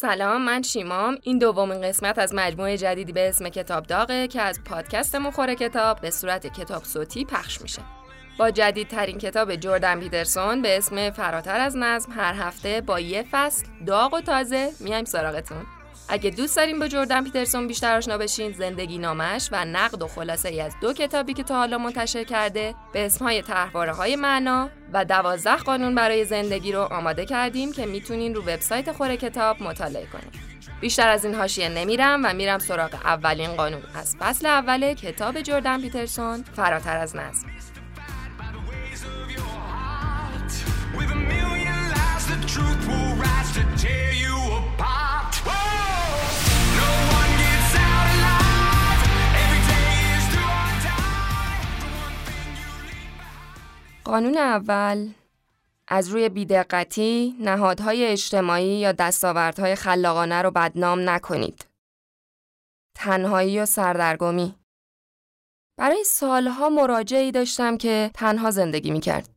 سلام من شیمام. این دومین قسمت از مجموعه جدیدی به اسم کتاب داغه که از پادکست مخور کتاب به صورت کتاب صوتی پخش میشه. با جدیدترین کتاب جردن پیترسون به اسم فراتر از نظم هر هفته با یه فصل داغ و تازه میایم سراغتون. اگه دوست داریم با جردن پیترسون بیشتر آشنا بشین زندگی نامش و نقد و خلاصه ای از دو کتابی که تا حالا منتشر کرده به اسمهای طرحواره های معنا و دوازده قانون برای زندگی رو آماده کردیم که می‌تونین رو وبسایت خوره کتاب مطالعه کنید بیشتر از این حاشیه نمیرم و میرم سراغ اولین قانون. از فصل اول کتاب جردن پیترسون فراتر از نظم. قانون اول از روی بیدقتی نهادهای اجتماعی یا دستاوردهای خلاقانه رو بدنام نکنید. تنهایی و سردرگمی برای سالها مراجعی داشتم که تنها زندگی می‌کرد.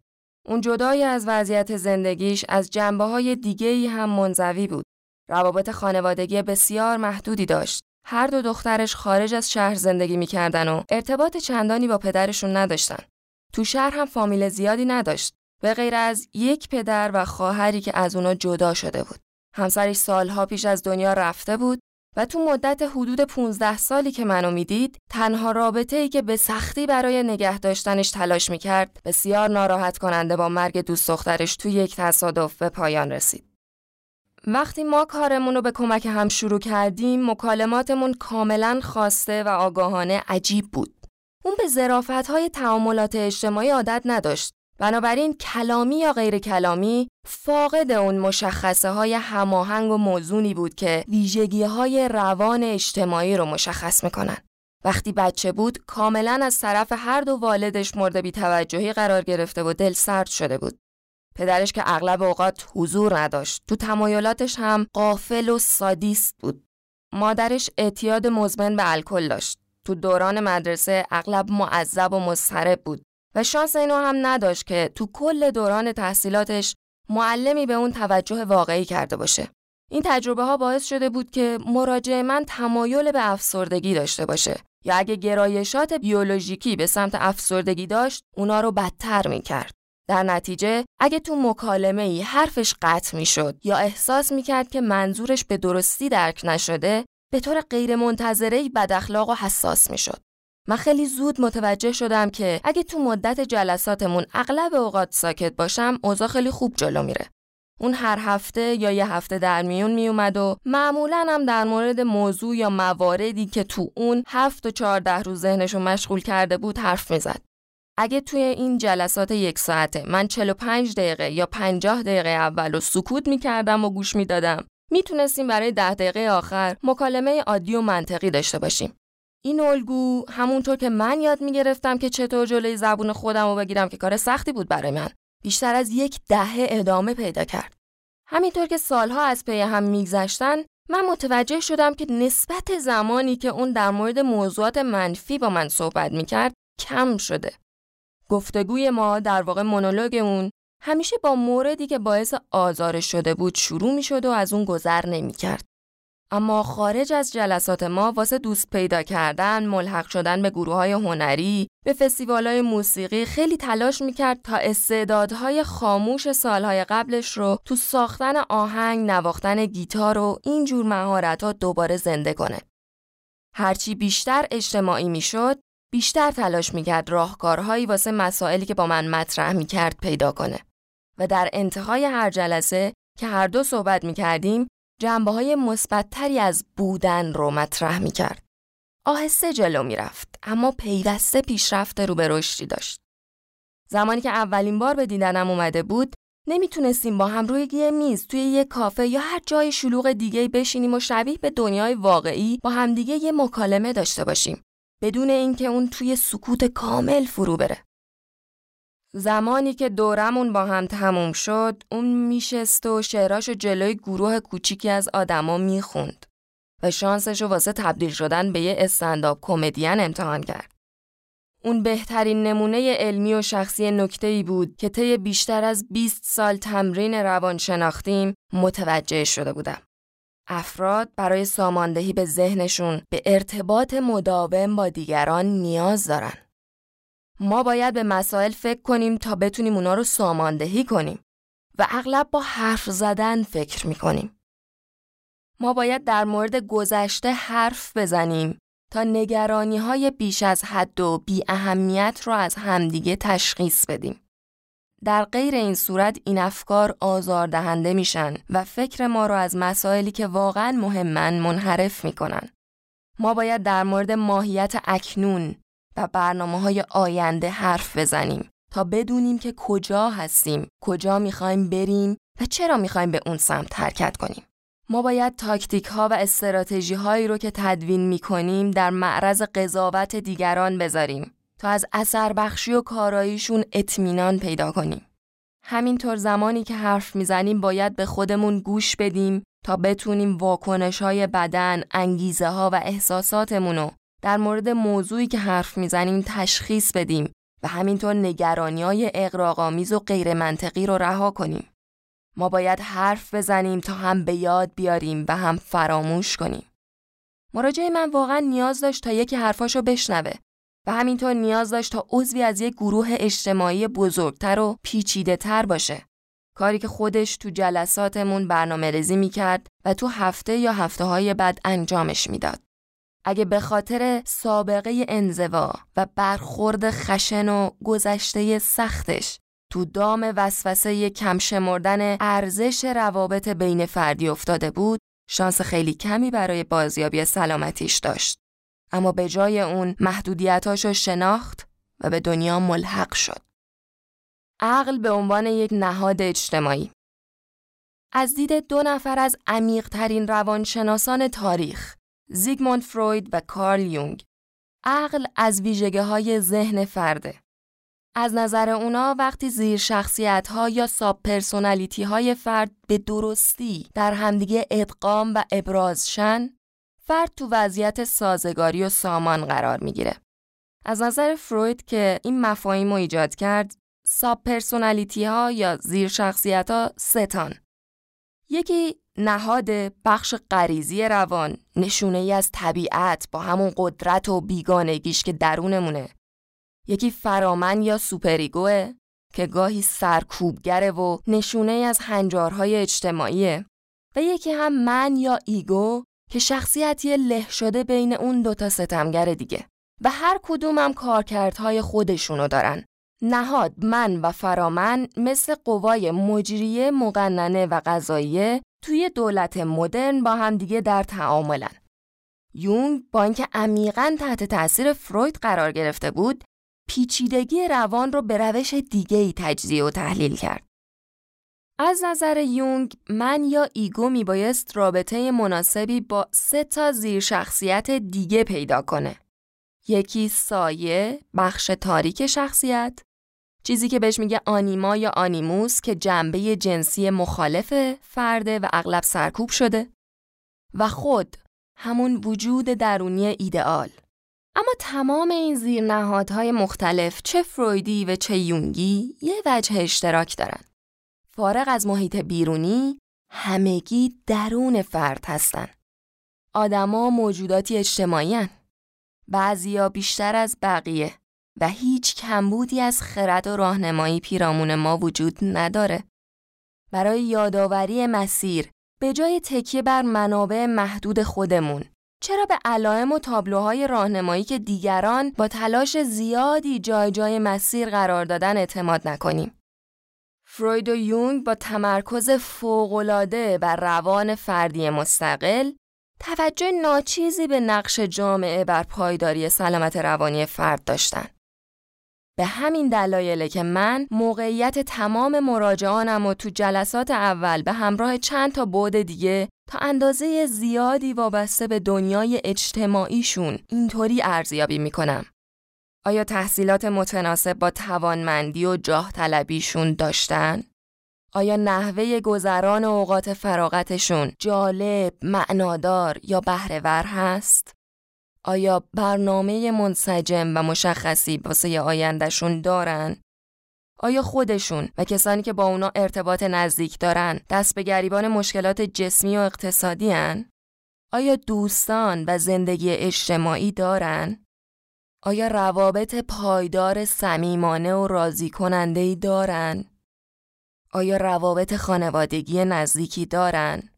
اون جدای از وضعیت زندگیش از جنبه های دیگه هم منزوی بود. روابط خانوادگی بسیار محدودی داشت. هر دو دخترش خارج از شهر زندگی می‌کردن و ارتباط چندانی با پدرشون نداشتن. تو شهر هم فامیل زیادی نداشت به غیر از یک پدر و خواهری که از اونا جدا شده بود. همسرش سالها پیش از دنیا رفته بود و تو مدت حدود 15 سالی که منو می‌دید تنها رابطه ای که به سختی برای نگه داشتنش تلاش می‌کرد بسیار ناراحت کننده با مرگ دوست دخترش تو یک تصادف به پایان رسید. وقتی ما کارمون رو به کمک هم شروع کردیم مکالماتمون کاملا خواسته و آگاهانه عجیب بود. اون به ظرافت های تعاملات اجتماعی عادت نداشت. بنابراین کلامی یا غیر کلامی فاقد اون مشخصه های هماهنگ و موزونی بود که ویژگی های روان اجتماعی رو مشخص می‌کنن. وقتی بچه بود کاملا از طرف هر دو والدش مورد بیتوجهی قرار گرفته و دل سرد شده بود. پدرش که اغلب اوقات حضور نداشت. تو تمایلاتش هم قافل و سادیست بود. مادرش اعتیاد مزمن به الکل داشت. تو دوران مدرسه اغلب معذب و مضطرب بود و شانس اینو هم نداشت که تو کل دوران تحصیلاتش معلمی به اون توجه واقعی کرده باشه. این تجربه ها باعث شده بود که مراجع من تمایل به افسردگی داشته باشه یا اگه گرایشات بیولوژیکی به سمت افسردگی داشت اونا رو بدتر می کرد. در نتیجه اگه تو مکالمه ای حرفش قطع می شد یا احساس می کرد که منظورش به درستی درک نشده به طور غیرمنتظره بد اخلاق و حساس می شد. من خیلی زود متوجه شدم که اگه تو مدت جلساتمون اغلب اوقات ساکت باشم اوضاع خیلی خوب جلو میره. اون هر هفته یا یه هفته در میون میومد و معمولا هم در مورد موضوع یا مواردی که تو اون هفت و چهارده روز ذهنشو مشغول کرده بود حرف می‌زد. اگه توی این جلسات یک ساعته من 45 دقیقه یا 50 دقیقه اول و سکوت می‌کردم و گوش می‌دادم می‌تونستیم برای ده دقیقه آخر مکالمه عادی و منطقی داشته باشیم. این الگو همونطور که من یاد می‌گرفتم که چطور جلوی زبون خودم رو بگیرم که کار سختی بود برای من. بیشتر از یک دهه ادامه پیدا کرد. همینطور که سالها از پی هم میگذشتن من متوجه شدم که نسبت زمانی که اون در مورد موضوعات منفی با من صحبت می‌کرد کم شده. گفتگوی ما در واقع مونولوگ اون همیشه با موردی که باعث آزار شده بود شروع می شد و از اون گذر نمی کرد. اما خارج از جلسات ما واسه دوست پیدا کردن، ملحق شدن به گروه های هنری، به فستیوال های موسیقی خیلی تلاش می‌کرد تا استعدادهای خاموش سالهای قبلش رو تو ساختن آهنگ، نواختن گیتار و اینجور مهارت ها دوباره زنده کنه. هرچی بیشتر اجتماعی می‌شد، بیشتر تلاش می‌کرد راهکارهایی واسه مسائلی که با من مطرح می‌کرد پیدا کنه. و در انتهای هر جلسه که هر دو صحبت می کردیم جنبه های مثبتتری از بودن رو مطرح می کرد. آهسته جلو می رفت اما پیوسته پیشرفت رو به رشدی داشت. زمانی که اولین بار به دیدنم اومده بود نمی‌تونستیم با هم روی یه میز توی یه کافه یا هر جای شلوغ دیگه بشینیم و شبیه به دنیای واقعی با همدیگه یه مکالمه داشته باشیم بدون اینکه اون توی سکوت کامل فرو بره. زمانی که دورمون با هم تموم شد اون میشست و شعراشو جلوی گروه کوچیکی از آدما می‌خوند و شانسشو واسه تبدیل شدن به یه استنداپ کمدین امتحان کرد. اون بهترین نمونه علمی و شخصی نکته ای بود که طی بیشتر از 20 سال تمرین روانشناختیم متوجه شده بودم. افراد برای ساماندهی به ذهنشون به ارتباط مداوم با دیگران نیاز دارن. ما باید به مسائل فکر کنیم تا بتونیم اونا رو ساماندهی کنیم و اغلب با حرف زدن فکر می‌کنیم. ما باید در مورد گذشته حرف بزنیم تا نگرانی های بیش از حد و بی اهمیت رو از همدیگه تشخیص بدیم. در غیر این صورت این افکار آزاردهنده میشن و فکر ما رو از مسائلی که واقعا مهمن منحرف می‌کنن. ما باید در مورد ماهیت اکنون و برنامه های آینده حرف بزنیم تا بدونیم که کجا هستیم، کجا می‌خوایم بریم و چرا می‌خوایم به اون سمت حرکت کنیم. ما باید تاکتیک ها و استراتژی هایی رو که تدوین می کنیم در معرض قضاوت دیگران بذاریم تا از اثر بخشی و کاراییشون اطمینان پیدا کنیم. همینطور زمانی که حرف می‌زنیم باید به خودمون گوش بدیم تا بتونیم واکنش های بدن، انگیزه ها و احساساتمون رو در مورد موضوعی که حرف می‌زنیم تشخیص بدیم و همینطور نگرانی های اقراغامیز و غیر منطقی رو رها کنیم. ما باید حرف بزنیم تا هم به یاد بیاریم و هم فراموش کنیم. مراجع من واقعا نیاز داشت تا یکی حرفاشو بشنوه و همینطور نیاز داشت تا عضوی از یک گروه اجتماعی بزرگتر و پیچیده تر باشه. کاری که خودش تو جلساتمون برنامه ریزی می کرد و تو هفته یا هفته های بعد انجامش می‌داد. اگه به خاطر سابقه انزوا و برخورد خشن و گذشته سختش تو دام وسوسه کم شمردن ارزش روابط بین فردی افتاده بود، شانس خیلی کمی برای بازیابی سلامتیش داشت. اما به جای اون محدودیتاشو شناخت و به دنیا ملحق شد. عقل به عنوان یک نهاد اجتماعی از دید دو نفر از عمیقترین روانشناسان تاریخ زیگموند فروید و کارل یونگ عقل از ویژگی های ذهن فرده از نظر اونا وقتی زیر شخصیت ها یا sub-personality های فرد به درستی در همدیگه ادغام و ابراز شن فرد تو وضعیت سازگاری و سامان قرار می‌گیره. از نظر فروید که این مفاهیم رو ایجاد کرد sub-personality ها یا زیر شخصیت ها سه تان. یکی نهاد بخش غریزی روان نشونه ای از طبیعت با همون قدرت و بیگانگیش که درونمونه. یکی فرامن یا سوپریگوه که گاهی سرکوبگره و نشونه از هنجارهای اجتماعیه. و یکی هم من یا ایگو که شخصیتی له شده بین اون دوتا ستمگر دیگه. و هر کدوم هم کارکردهای خودشونو دارن. نهاد من و فرامن مثل قوای مجریه مقننه و قضاییه توی دولت مدرن با هم دیگه در تعاملن. یونگ با اینکه عمیقا تحت تاثیر فروید قرار گرفته بود پیچیدگی روان رو به روش دیگه ای تجزیه و تحلیل کرد. از نظر یونگ من یا ego می بایست رابطه مناسبی با سه تا زیر شخصیت دیگه پیدا کنه. یکی سایه، بخش تاریک شخصیت، چیزی که بهش میگه آنیما یا آنیموس که جنبه جنسی مخالف فرده و اغلب سرکوب شده و خود همون وجود درونی ایدئال اما تمام این زیرنهادهای مختلف چه فرویدی و چه یونگی یه وجه اشتراک دارن. فارغ از محیط بیرونی همگی درون فرد هستن. آدما موجوداتی اجتماعی هن. بعضیا بیشتر از بقیه و هیچ کمبودی از خرد و راهنمایی پیرامون ما وجود نداره. برای یادآوری مسیر به جای تکیه بر منابع محدود خودمون چرا به علائم و تابلوهای راهنمایی که دیگران با تلاش زیادی جای جای مسیر قرار دادن اعتماد نکنیم؟ فروید و یونگ با تمرکز فوقالعاده بر روان فردی مستقل توجه ناچیزی به نقش جامعه بر پایداری سلامت روانی فرد داشتند. به همین دلایله که من موقعیت تمام مراجعانم و تو جلسات اول به همراه چند تا بعد دیگه تا اندازه زیادی وابسته به دنیای اجتماعیشون اینطوری ارزیابی می‌کنم. آیا تحصیلات متناسب با توانمندی و جاه طلبیشون داشتن؟ آیا نحوه گذران اوقات فراغتشون جالب، معنادار یا بهرهور هست؟ آیا برنامه منسجم و مشخصی واسه آیندهشون دارن؟ آیا خودشون و کسانی که با اونا ارتباط نزدیک دارن دست به گریبان مشکلات جسمی و اقتصادی هن؟ آیا دوستان و زندگی اجتماعی دارن؟ آیا روابط پایدار صمیمانه و راضی کننده ای دارن؟ آیا روابط خانوادگی نزدیکی دارن؟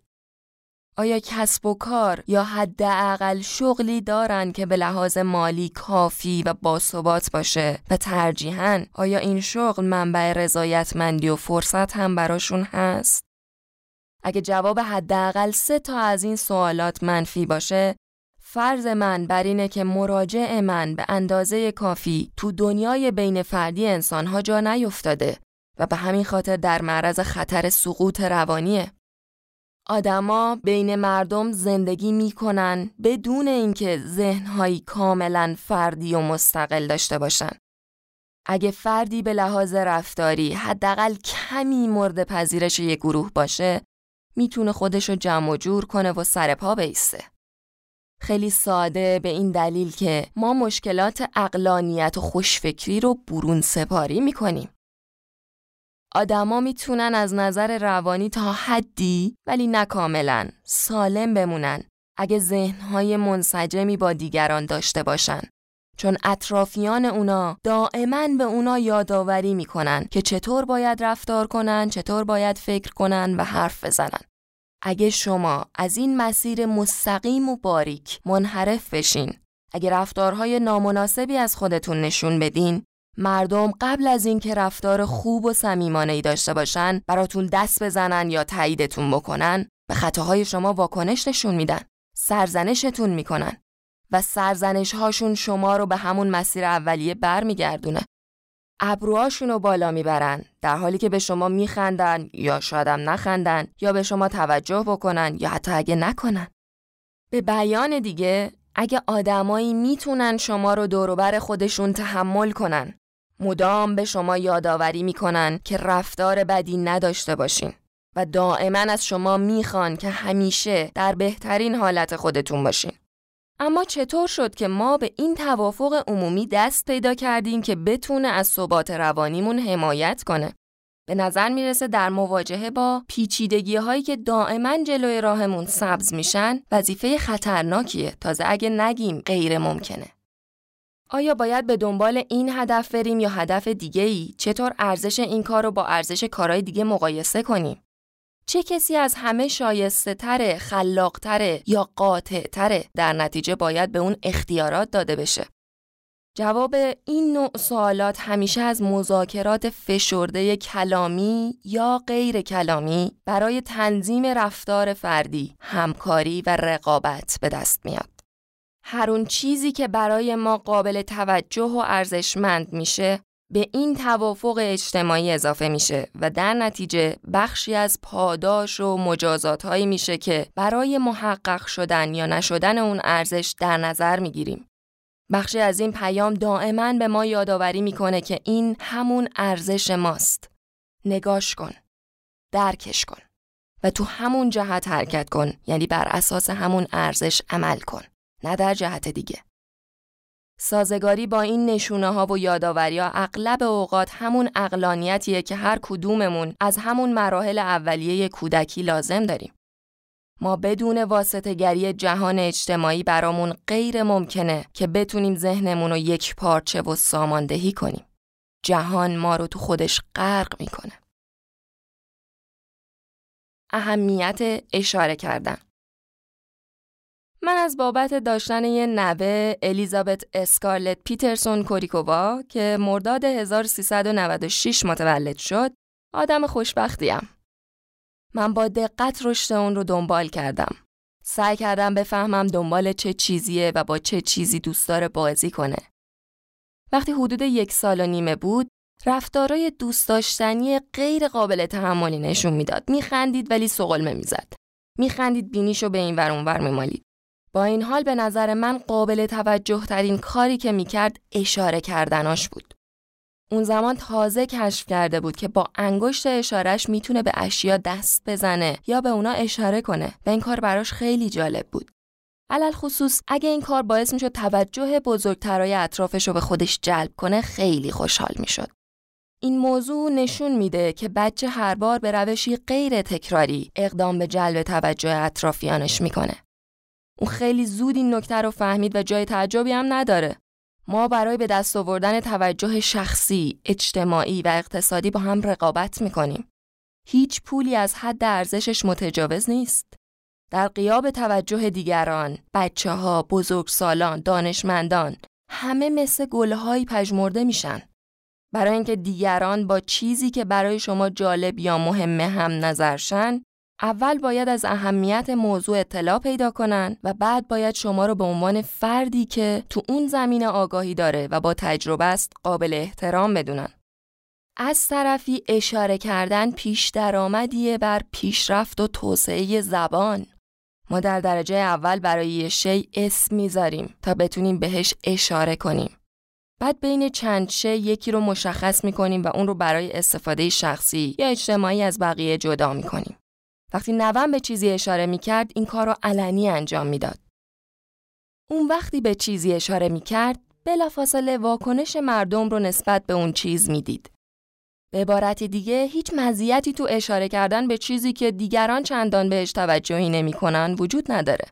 آیا کسب و کار یا حداقل شغلی دارن که به لحاظ مالی کافی و باثبات باشه و ترجیحاً آیا این شغل منبع رضایتمندی و فرصت هم براشون هست؟ اگه جواب حداقل سه تا از این سوالات منفی باشه فرض من بر اینه که مراجع من به اندازه کافی تو دنیای بین فردی انسانها جا نیفتاده و به همین خاطر در معرض خطر سقوط روانیه. آدما بین مردم زندگی می‌کنن بدون اینکه ذهنهایی کاملا فردی و مستقل داشته باشن. اگه فردی به لحاظ رفتاری حداقل کمی مورد پذیرش یک گروه باشه می‌تونه خودشو جمع و جور کنه و سر پا بیسته. خیلی ساده به این دلیل که ما مشکلات اقلانیت و خوشفکری رو برون سپاری می‌کنیم. آدما می‌تونن از نظر روانی تا حدی ولی نه کاملا سالم بمونن اگه ذهنهای منسجمی با دیگران داشته باشن. چون اطرافیان اونا دائما به اونا یادآوری می‌کنن که چطور باید رفتار کنن چطور باید فکر کنن و حرف بزنن. اگه شما از این مسیر مستقیم و باریک منحرف بشین اگه رفتارهای نامناسبی از خودتون نشون بدین مردم قبل از اینکه رفتار خوب و صمیمانه ای داشته باشن براتون دست بزنن یا تاییدتون بکنن به خطاهای شما واکنش نشون میدن سرزنشتون می‌کنن و سرزنش هاشون شما رو به همون مسیر اولیه برمیگردونه. ابروهاشون رو بالا می‌برن در حالی که به شما میخندن یا شادم نخندن یا به شما توجه بکنن یا حتی اگه نکنن. به بیان دیگه اگه آدمایی می‌تونن شما رو دوروبر خودشون تحمل کنن مدام به شما یادآوری می‌کنن که رفتار بدی نداشته باشین و دائما از شما می‌خوان که همیشه در بهترین حالت خودتون باشین. اما چطور شد که ما به این توافق عمومی دست پیدا کردیم که بتونه از ثبات روانیمون حمایت کنه؟ به نظر می‌رسه در مواجهه با پیچیدگی هایی که دائما جلوی راهمون سبز میشن وظیفه خطرناکیه تازه اگه نگیم غیر ممکنه. آیا باید به دنبال این هدف بریم یا هدف دیگه ای؟ چطور ارزش این کار رو با ارزش کارهای دیگه مقایسه کنیم؟ چه کسی از همه شایسته تره، خلاق تره یا قاطع تره در نتیجه باید به اون اختیارات داده بشه؟ جواب این نوع سوالات همیشه از مذاکرات فشرده کلامی یا غیر کلامی برای تنظیم رفتار فردی، همکاری و رقابت به دست میاد. هر اون چیزی که برای ما قابل توجه و ارزشمند میشه به این توافق اجتماعی اضافه میشه و در نتیجه بخشی از پاداش و مجازات هایی میشه که برای محقق شدن یا نشدن اون ارزش در نظر می‌گیریم. بخشی از این پیام دائما به ما یادآوری می‌کنه که این همون ارزش ماست. نگاش کن. درکش کن. و تو همون جهت حرکت کن یعنی بر اساس همون ارزش عمل کن. نه در جهت دیگه. سازگاری با این نشونه ها و یاداوری ها اغلب اوقات همون اقلانیتیه که هر کدوممون از همون مراحل اولیه کودکی لازم داریم. ما بدون واسطه گری جهان اجتماعی برامون غیر ممکنه که بتونیم ذهنمون رو یک پارچه و ساماندهی کنیم. جهان ما رو تو خودش غرق می‌کنه. اهمیت اشاره کردن من از بابت داشتن یه نوه الیزابت اسکارلت پیترسون کوریکووا که مرداد 1396 متولد شد آدم خوشبختیم. من با دقت رشد اون رو دنبال کردم. سعی کردم بفهمم دنبال چه چیزیه و با چه چیزی دوست داره بازی کنه. وقتی حدود یک سال و نیمه بود، رفتارای دوست داشتنی غیر قابل تحملی نشون می‌داد. میخندید ولی سقلمه می‌زد. میخندید بینیشو به این ور اونور میمالید. با این حال به نظر من قابل توجه ترین کاری که می‌کرد اشاره کردناش بود. اون زمان تازه کشف کرده بود که با انگشت اشارش می‌تونه به اشیا دست بزنه یا به اونا اشاره کنه و این کار براش خیلی جالب بود. علل خصوص اگه این کار باعث می‌شد توجه بزرگترای اطرافش رو به خودش جلب کنه خیلی خوشحال می‌شد. این موضوع نشون میده که بچه هر بار به روشی غیر تکراری اقدام به جلب توجه اطرافیانش می‌کنه. اون خیلی زود این نکته رو فهمید و جای تعجبی هم نداره. ما برای به دست آوردن توجه شخصی، اجتماعی و اقتصادی با هم رقابت می‌کنیم. هیچ پولی از حد ارزشش متجاوز نیست. در قیاب توجه دیگران، بچه ها، بزرگسالان، دانشمندان، همه مثل گلهایی پژمرده میشن. برای اینکه دیگران با چیزی که برای شما جالب یا مهمه هم نظرشن، اول باید از اهمیت موضوع اطلاع پیدا کنن و بعد باید شما رو به عنوان فردی که تو اون زمین آگاهی داره و با تجربه است قابل احترام بدونن. از طرفی اشاره کردن پیش درآمدیه بر پیشرفت و توسعه زبان. ما در درجه اول برای یه شی اسم می‌ذاریم تا بتونیم بهش اشاره کنیم. بعد بین چند شی یکی رو مشخص می‌کنیم و اون رو برای استفاده شخصی یا اجتماعی از بقیه جدا می‌کنیم. وقتی نوم به چیزی اشاره می‌کرد این کار رو علنی انجام می‌داد. اون وقتی به چیزی اشاره می‌کرد بلافاصله واکنش مردم رو نسبت به اون چیز می‌دید. به عبارت دیگه هیچ مزیتی تو اشاره کردن به چیزی که دیگران چندان بهش توجهی نمی‌کنن وجود نداره.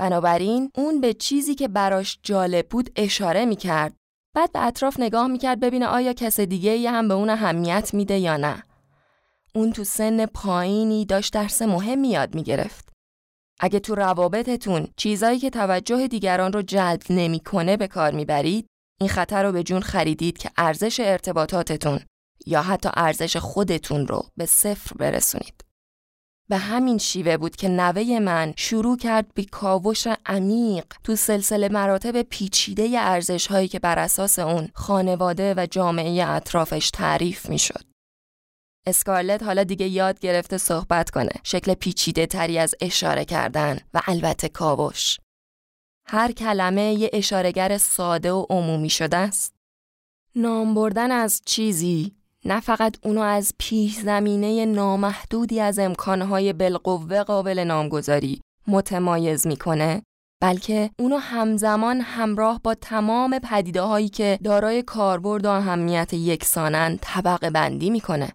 بنابراین اون به چیزی که براش جالب بود اشاره می‌کرد. بعد به اطراف نگاه می‌کرد ببینه آیا کس دیگه هم به اون اهمیت میده یا نه. اون تو سن پایینی داشت درس مهم یاد می‌گرفت. اگه تو روابطتون چیزایی که توجه دیگران رو جلب نمی‌کنه به کار می‌برید، این خطر رو به جون خریدید که ارزش ارتباطاتتون یا حتی ارزش خودتون رو به صفر برسونید. به همین شیوه بود که نوه من شروع کرد به کاوش عمیق تو سلسله مراتب پیچیده ارزش هایی که بر اساس اون خانواده و جامعه اطرافش تعریف می شد. اسکارلت حالا دیگه یاد گرفته صحبت کنه شکل پیچیده تری از اشاره کردن و البته کاوش. هر کلمه یه اشارگر ساده و عمومی شده است. نام بردن از چیزی نه فقط اونو از پیش زمینه نامحدودی از امکانهای بالقوه قابل نامگذاری متمایز می‌کنه بلکه اونو همزمان همراه با تمام پدیده هایی که دارای کاربرد و اهمیت یکسانن طبقه بندی می‌کنه.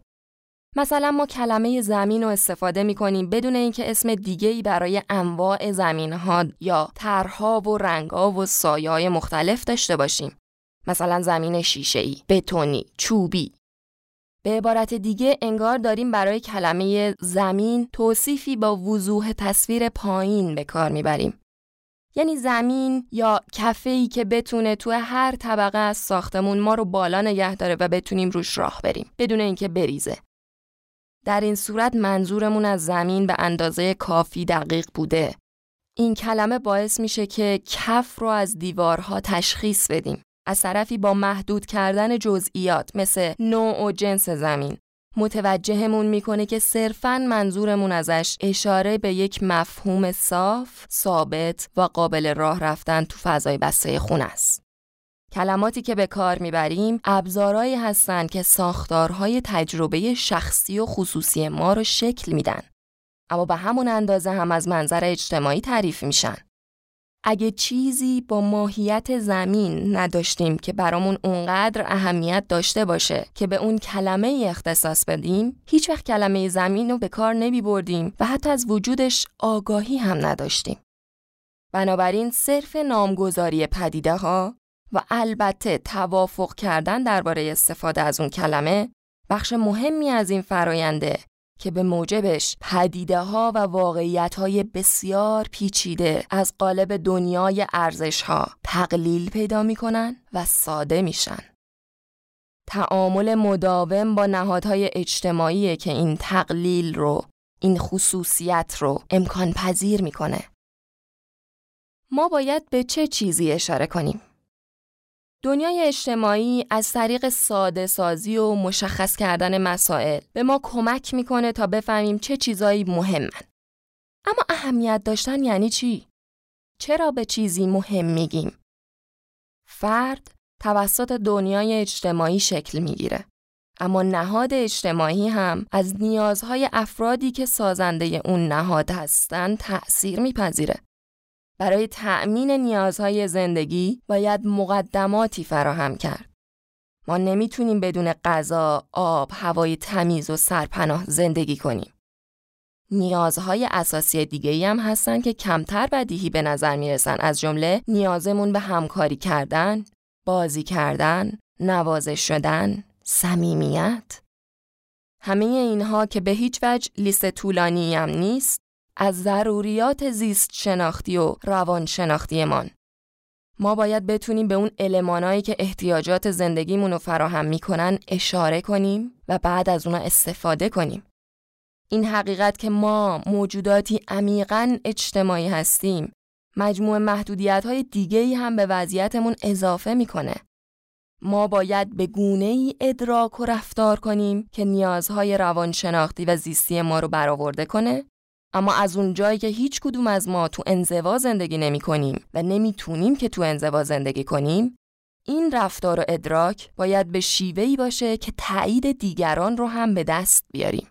مثلا ما کلمه زمین رو استفاده می‌کنیم بدون اینکه اسم دیگه ای برای انواع زمین ها یا طرحها و رنگها و سایه مختلف داشته باشیم. مثلا زمین شیشه ای، بتونی، چوبی، به عبارت دیگه انگار داریم برای کلمه زمین توصیفی با وضوح تصویر پایین به کار می‌بریم. یعنی زمین یا کفه که بتونه تو هر طبقه از ساختمون ما رو بالا نگه داره و بتونیم روش راه بریم بدون اینکه بریزه. در این صورت منظورمون از زمین به اندازه کافی دقیق بوده. این کلمه باعث میشه که کف رو از دیوارها تشخیص بدیم. از طرفی با محدود کردن جزئیات مثل نوع و جنس زمین متوجهمون می‌کنه که صرفاً منظورمون ازش اشاره به یک مفهوم صاف، ثابت و قابل راه رفتن تو فضای بسته خون است. کلماتی که به کار می‌بریم ابزارهایی هستند که ساختارهای تجربه شخصی و خصوصی ما رو شکل میدن. اما به همون اندازه هم از منظر اجتماعی تعریف میشن. اگه چیزی با ماهیت زمین نداشتیم که برامون اونقدر اهمیت داشته باشه که به اون کلمه اختصاص بدیم هیچ وقت کلمه زمین رو به کار نمی بردیم و حتی از وجودش آگاهی هم نداشتیم. بنابراین صرف نامگذاری پدیده ها و البته توافق کردن درباره استفاده از اون کلمه بخش مهمی از این فراینده که به موجبش پدیده ها و واقعیت های بسیار پیچیده از قالب دنیای ارزش ها تقلیل پیدا می‌کنن و ساده میشن. تعامل مداوم با نهادهای اجتماعی که این تقلیل رو این خصوصیت رو امکان پذیر می‌کنه. ما باید به چه چیزی اشاره کنیم؟ دنیای اجتماعی از طریق ساده سازی و مشخص کردن مسائل به ما کمک می‌کنه تا بفهمیم چه چیزایی مهمن. اما اهمیت داشتن یعنی چی؟ چرا به چیزی مهم میگیم؟ فرد توسط دنیای اجتماعی شکل می‌گیره. اما نهاد اجتماعی هم از نیازهای افرادی که سازنده اون نهاد هستند تأثیر میپذیره. برای تأمین نیازهای زندگی باید مقدماتی فراهم کرد. ما نمی‌تونیم بدون غذا، آب، هوای تمیز و سرپناه زندگی کنیم. نیازهای اساسی دیگه ای هم هستن که کمتر بدیهی به نظر می‌رسن از جمله نیازمون به همکاری کردن، بازی کردن، نوازش شدن، صمیمیت. همه اینها که به هیچ وجه لیست طولانی هم نیست از ضروریات زیست شناختی و روان شناختیمان. ما باید بتونیم به اون المانایی که احتیاجات زندگیمون رو فراهم می‌کنن اشاره کنیم و بعد از اونا استفاده کنیم. این حقیقت که ما موجوداتی عمیقا اجتماعی هستیم مجموع محدودیت های دیگه ای هم به وضعیتمون اضافه می‌کنه. ما باید به گونه ای ادراک و رفتار کنیم که نیازهای روانشناختی و زیستی ما رو برآورده کنه اما از اون جایی که هیچ کدوم از ما تو انزوا زندگی نمی کنیم و نمی‌تونیم که تو انزوا زندگی کنیم این رفتار و ادراک باید به شیوهی باشه که تایید دیگران رو هم به دست بیاریم.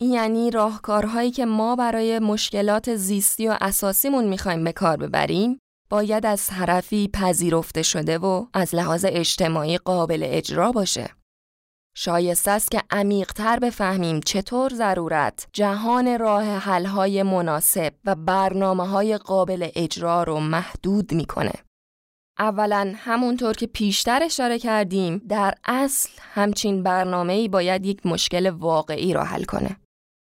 یعنی راهکارهایی که ما برای مشکلات زیستی و اساسیمون می‌خوایم به کار ببریم باید از طرفی پذیرفته شده و از لحاظ اجتماعی قابل اجرا باشه. شایسته است که عمیقتر بفهمیم چطور ضرورت جهان راه حلهای مناسب و برنامه های قابل اجرا رو محدود می‌کنه. اولا همونطور که پیشتر اشاره کردیم در اصل همچین برنامه‌ای باید یک مشکل واقعی را حل کنه.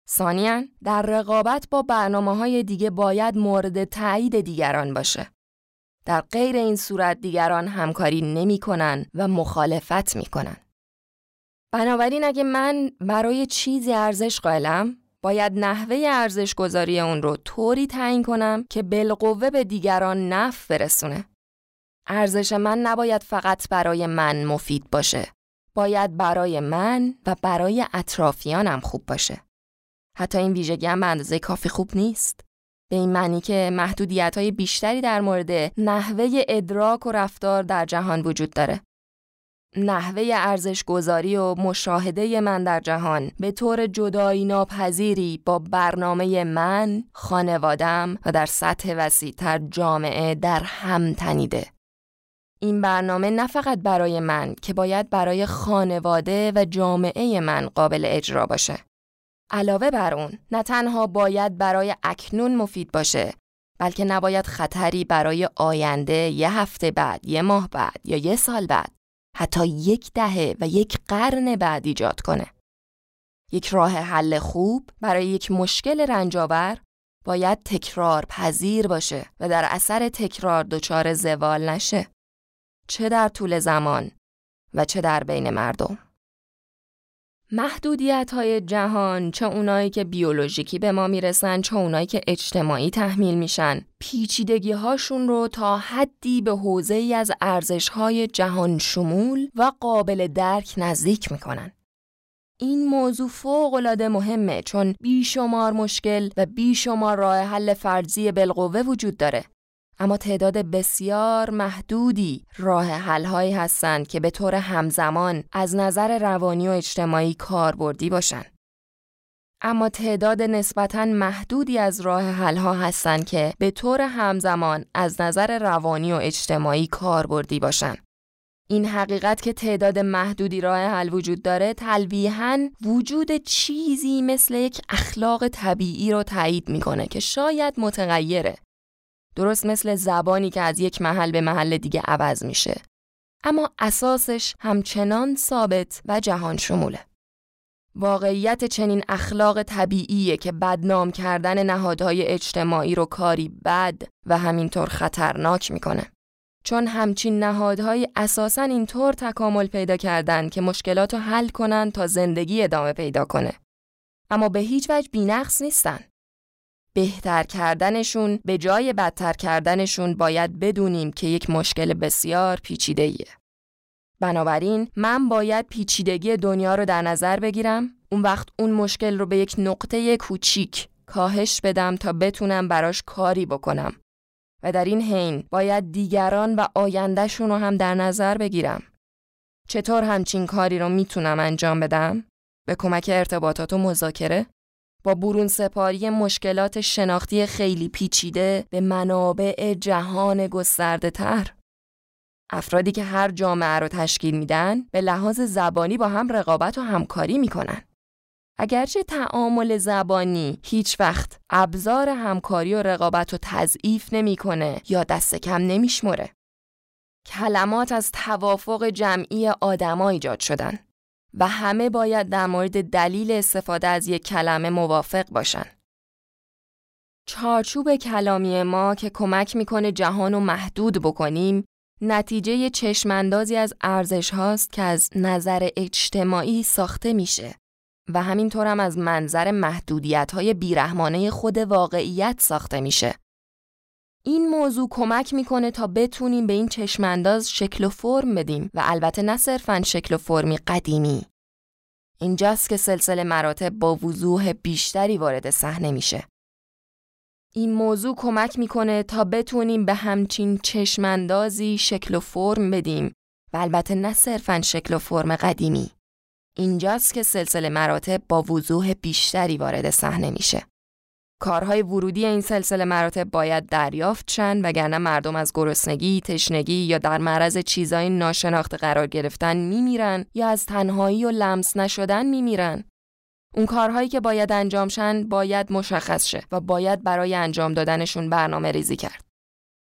ثانیا در رقابت با برنامه های دیگه باید مورد تایید دیگران باشه. در غیر این صورت دیگران همکاری نمی‌کنن و مخالفت می‌کنن. بنابراین اگه من برای چیزی ارزش قائلم باید نحوه ارزش گذاری اون رو طوری تعیین کنم که بالقوه به دیگران نف برسونه. ارزش من نباید فقط برای من مفید باشه. باید برای من و برای اطرافیانم خوب باشه. حتی این ویژگی هم به اندازه کافی خوب نیست. به این معنی که محدودیت های بیشتری در مورد نحوه ادراک و رفتار در جهان وجود داره. نحوه ارزش گذاری و مشاهده من در جهان به طور جدایی ناپذیری با برنامه من، خانوادم و در سطح وسیعتر جامعه در هم تنیده. این برنامه نه فقط برای من که باید برای خانواده و جامعه من قابل اجرا باشه. علاوه بر اون نه تنها باید برای اکنون مفید باشه بلکه نباید خطری برای آینده یه هفته بعد، یه ماه بعد یا یه سال بعد حتی یک دهه و یک قرن بعد ایجاد کنه. یک راه حل خوب برای یک مشکل رنجاور باید تکرار پذیر باشه و در اثر تکرار دچار زوال نشه. چه در طول زمان و چه در بین مردم. محدودیت های جهان چه اونایی که بیولوژیکی به ما می‌رسن چه اونایی که اجتماعی تحمیل میشن پیچیدگی هاشون رو تا حدی به حوزه ای از ارزش های جهان شمول و قابل درک نزدیک می‌کنن. این موضوع فوق العاده مهمه چون بیشمار مشکل و بیشمار راه حل فرضی بالقوه وجود داره اما تعداد بسیار محدودی راه حلهایی هستند که به طور همزمان از نظر روانی و اجتماعی کاربردی باشند. اما تعداد نسبتاً محدودی از راه حلها هستند که به طور همزمان از نظر روانی و اجتماعی کاربردی باشند. این حقیقت که تعداد محدودی راه حل وجود داره تلویحاً وجود چیزی مثل یک اخلاق طبیعی رو تایید می‌کنه که شاید متغیره درست مثل زبانی که از یک محل به محل دیگه عوض میشه. اما اساسش همچنان ثابت و جهان شموله. واقعیت چنین اخلاق طبیعیه که بدنام کردن نهادهای اجتماعی رو کاری بد و همینطور خطرناک می‌کنه. چون همچین نهادهای اساسا اینطور تکامل پیدا کردن که مشکلات رو حل کنن تا زندگی ادامه پیدا کنه. اما به هیچ وجه بینقص نیستن. بهتر کردنشون به جای بدتر کردنشون باید بدونیم که یک مشکل بسیار پیچیده ایه. بنابراین من باید پیچیدگی دنیا رو در نظر بگیرم اون وقت اون مشکل رو به یک نقطه کوچیک کاهش بدم تا بتونم براش کاری بکنم و در این حین باید دیگران و آیندهشون رو هم در نظر بگیرم. چطور همچین کاری رو می‌تونم انجام بدم؟ به کمک ارتباطات و مذاکره؟ با برون سپاری مشکلات شناختی خیلی پیچیده به منابع جهان گسترده تر. افرادی که هر جامعه رو تشکیل میدن به لحاظ زبانی با هم رقابت و همکاری می‌کنن. اگرچه تعامل زبانی هیچ وقت ابزار همکاری و رقابت رو تضعیف نمی‌کنه یا دست کم نمیشمره. کلمات از توافق جمعی آدما ایجاد شدن و همه باید در مورد دلیل استفاده از یک کلمه موافق باشن. چارچوب کلامی ما که کمک می‌کنه جهان رو محدود بکنیم نتیجه چشماندازی از ارزش هاست که از نظر اجتماعی ساخته میشه و همینطور هم از منظر محدودیت های بیرحمانه خود واقعیت ساخته میشه. این موضوع کمک می‌کنه تا بتونیم به این چشمانداز شکل و فرم بدیم و البته نه صرفا شکل و فرمی قدیمی. اینجاست که سلسله مراتب با وضوح بیشتری وارد صحنه میشه. این موضوع کمک می‌کنه تا بتونیم به همچین چشماندازی شکل و فرم بدیم و البته نه صرفا شکل و فرم قدیمی. اینجاست که سلسله مراتب با وضوح بیشتری وارد صحنه میشه. کارهای ورودی این سلسله مراتب باید دریافت شن وگرنه مردم از گرسنگی، تشنگی یا در معرض چیزای ناشناخته قرار گرفتن میمیرن یا از تنهایی و لمس نشدن میمیرن. اون کارهایی که باید انجام شن باید مشخص شه و باید برای انجام دادنشون برنامه ریزی کرد.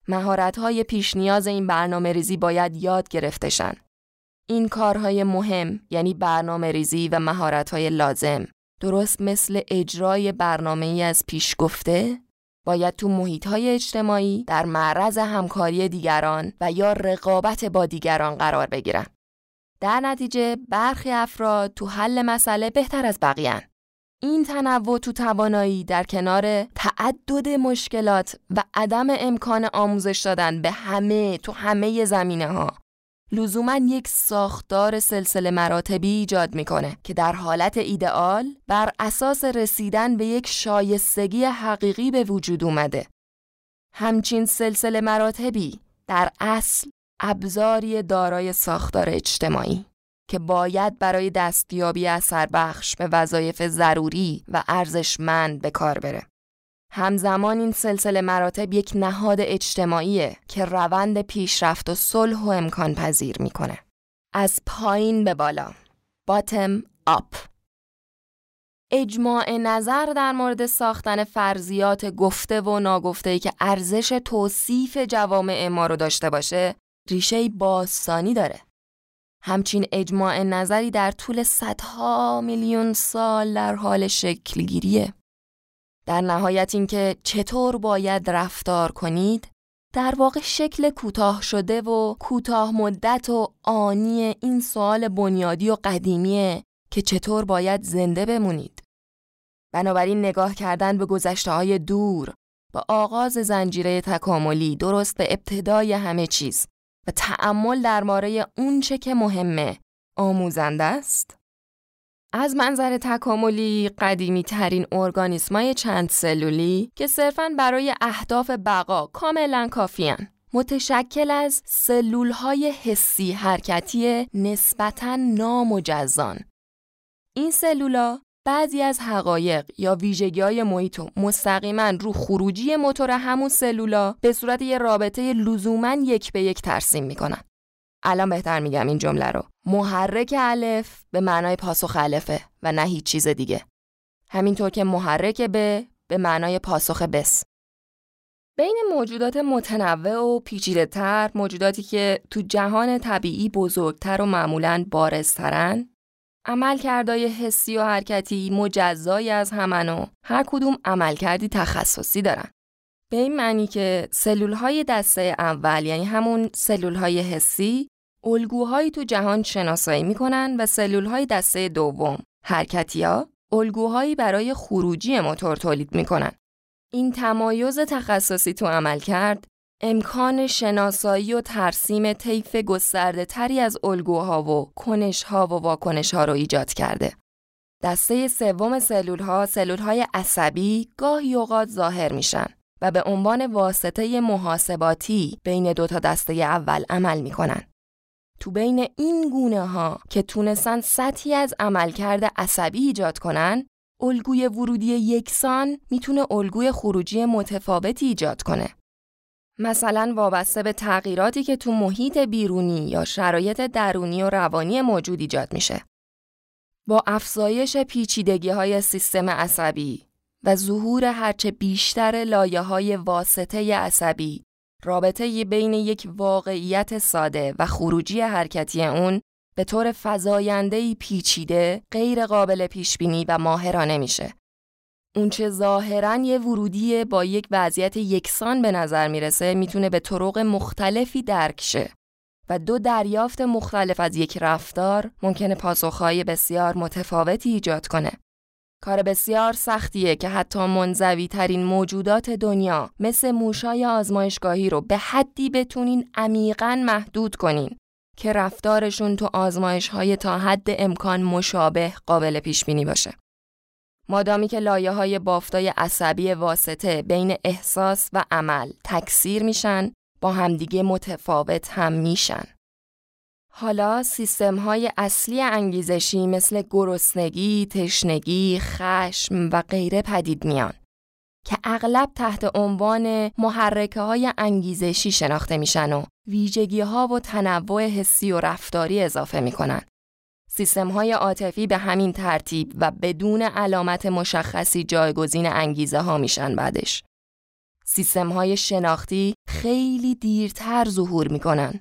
مهارت‌های پیش نیاز این برنامه ریزی باید یاد گرفته شن. این کارهای مهم یعنی برنامه ریزی و مهارت‌های لازم درست مثل اجرای برنامه ای از پیش گفته؟ باید تو محیط اجتماعی در معرض همکاری دیگران و یا رقابت با دیگران قرار بگیرن. در نتیجه برخی افراد تو حل مسئله بهتر از بقیه این تنوع تو توانایی در کنار تعدد مشکلات و عدم امکان آموزش دادن به همه تو همه زمینه ها لزوما یک ساختار سلسله مراتبی ایجاد می‌کنه که در حالت ایدئال بر اساس رسیدن به یک شایستگی حقیقی به وجود اومده. همچین سلسله مراتبی در اصل ابزاری دارای ساختار اجتماعی که باید برای دستیابی اثر بخش به وظایف ضروری و ارزشمند به کار بره. همزمان این سلسله مراتب یک نهاد اجتماعیه که روند پیشرفت و صلح و امکان پذیر می‌کنه. از پایین به بالا. باتم آپ. اجماع نظر در مورد ساختن فرضیات گفته و ناگفته که ارزش توصیف جوامع ما رو داشته باشه ریشه باستانی داره. همچین اجماع نظری در طول صدها میلیون سال در حال شکلگیریه. در نهایت اینکه چطور باید رفتار کنید در واقع شکل کوتاه شده و کوتاه مدت و آنی این سوال بنیادی و قدیمیه که چطور باید زنده بمونید. بنابراین نگاه کردن به گذشته های دور با آغاز زنجیره تکاملی درست به ابتدای همه چیز و تعمل درباره اونچه که مهمه آموزنده است از منظر تکاملی قدیمی ترین ارگانیسمای چند سلولی که صرفاً برای اهداف بقا کاملا کافیان متشکل از سلول های حسی حرکتی نسبتاً نامجزان. این سلولا بعضی از حقایق یا ویژگی های محیط مستقیما رو خروجی موتور همون سلولا به صورت یه رابطه لزوما یک به یک ترسیم می‌کنن. الان بهتر میگم این جمله رو. محرک الف به معنای پاسخ الفه و نه هیچ چیز دیگه. همینطور که محرک به به معنای پاسخ بس. بین موجودات متنوع و پیچیده تر موجوداتی که تو جهان طبیعی بزرگتر و معمولاً بارزترن عملکردهای حسی و حرکتی مجزایی از همن و هر کدوم عملکردی تخصصی دارن. به این معنی که سلول های دسته اول یعنی همون سلول های حسی الگوهایی تو جهان شناسایی می‌کنن و سلول های دسته دوم حرکتیا الگوهایی برای خروجی موتور تولید می‌کنن. این تمایز تخصصی تو عمل کرد امکان شناسایی و ترسیم طیف گسترده تری از الگوها و کنشها و واکنشها رو ایجاد کرده. دسته سوم سلول ها سلول های عصبی گاهی اوقات ظاهر میشن و به عنوان واسطه محاسباتی بین دو تا دسته اول عمل می‌کنن. تو بین این گونه ها که تونستن سطحی از عملکرد عصبی ایجاد کنن، الگوی ورودی یکسان می‌تونه الگوی خروجی متفاوتی ایجاد کنه. مثلا وابسته به تغییراتی که تو محیط بیرونی یا شرایط درونی و روانی موجود ایجاد میشه. با افزایش پیچیدگی های سیستم عصبی و ظهور هرچه بیشتر لایه های واسطه عصبی رابطه بین یک واقعیت ساده و خروجی حرکتی اون به طور فضایندهی پیچیده غیر قابل پیش بینی و ماهرانه میشه. اونچه ظاهرا یه ورودی با یک وضعیت یکسان به نظر می‌رسه می‌تونه به طرق مختلفی درک شه و دو دریافت مختلف از یک رفتار ممکنه پاسخهای بسیار متفاوتی ایجاد کنه. کار بسیار سختیه که حتی منزوی ترین موجودات دنیا مثل موشای آزمایشگاهی رو به حدی بتونین عمیقا محدود کنین که رفتارشون تو آزمایش های تا حد امکان مشابه قابل پیش بینی باشه. مادامی که لایه های بافتای عصبی واسطه بین احساس و عمل تکثیر میشن با همدیگه متفاوت هم میشن. حالا سیستم های اصلی انگیزشی مثل گرسنگی، تشنگی، خشم و غیره پدید میان که اغلب تحت عنوان محرکه های انگیزشی شناخته میشن و ویژگی ها و تنوع حسی و رفتاری اضافه می‌کنن. سیستم های عاطفی به همین ترتیب و بدون علامت مشخصی جایگزین انگیزه ها میشن بعدش. سیستم های شناختی خیلی دیرتر ظهور می‌کنن.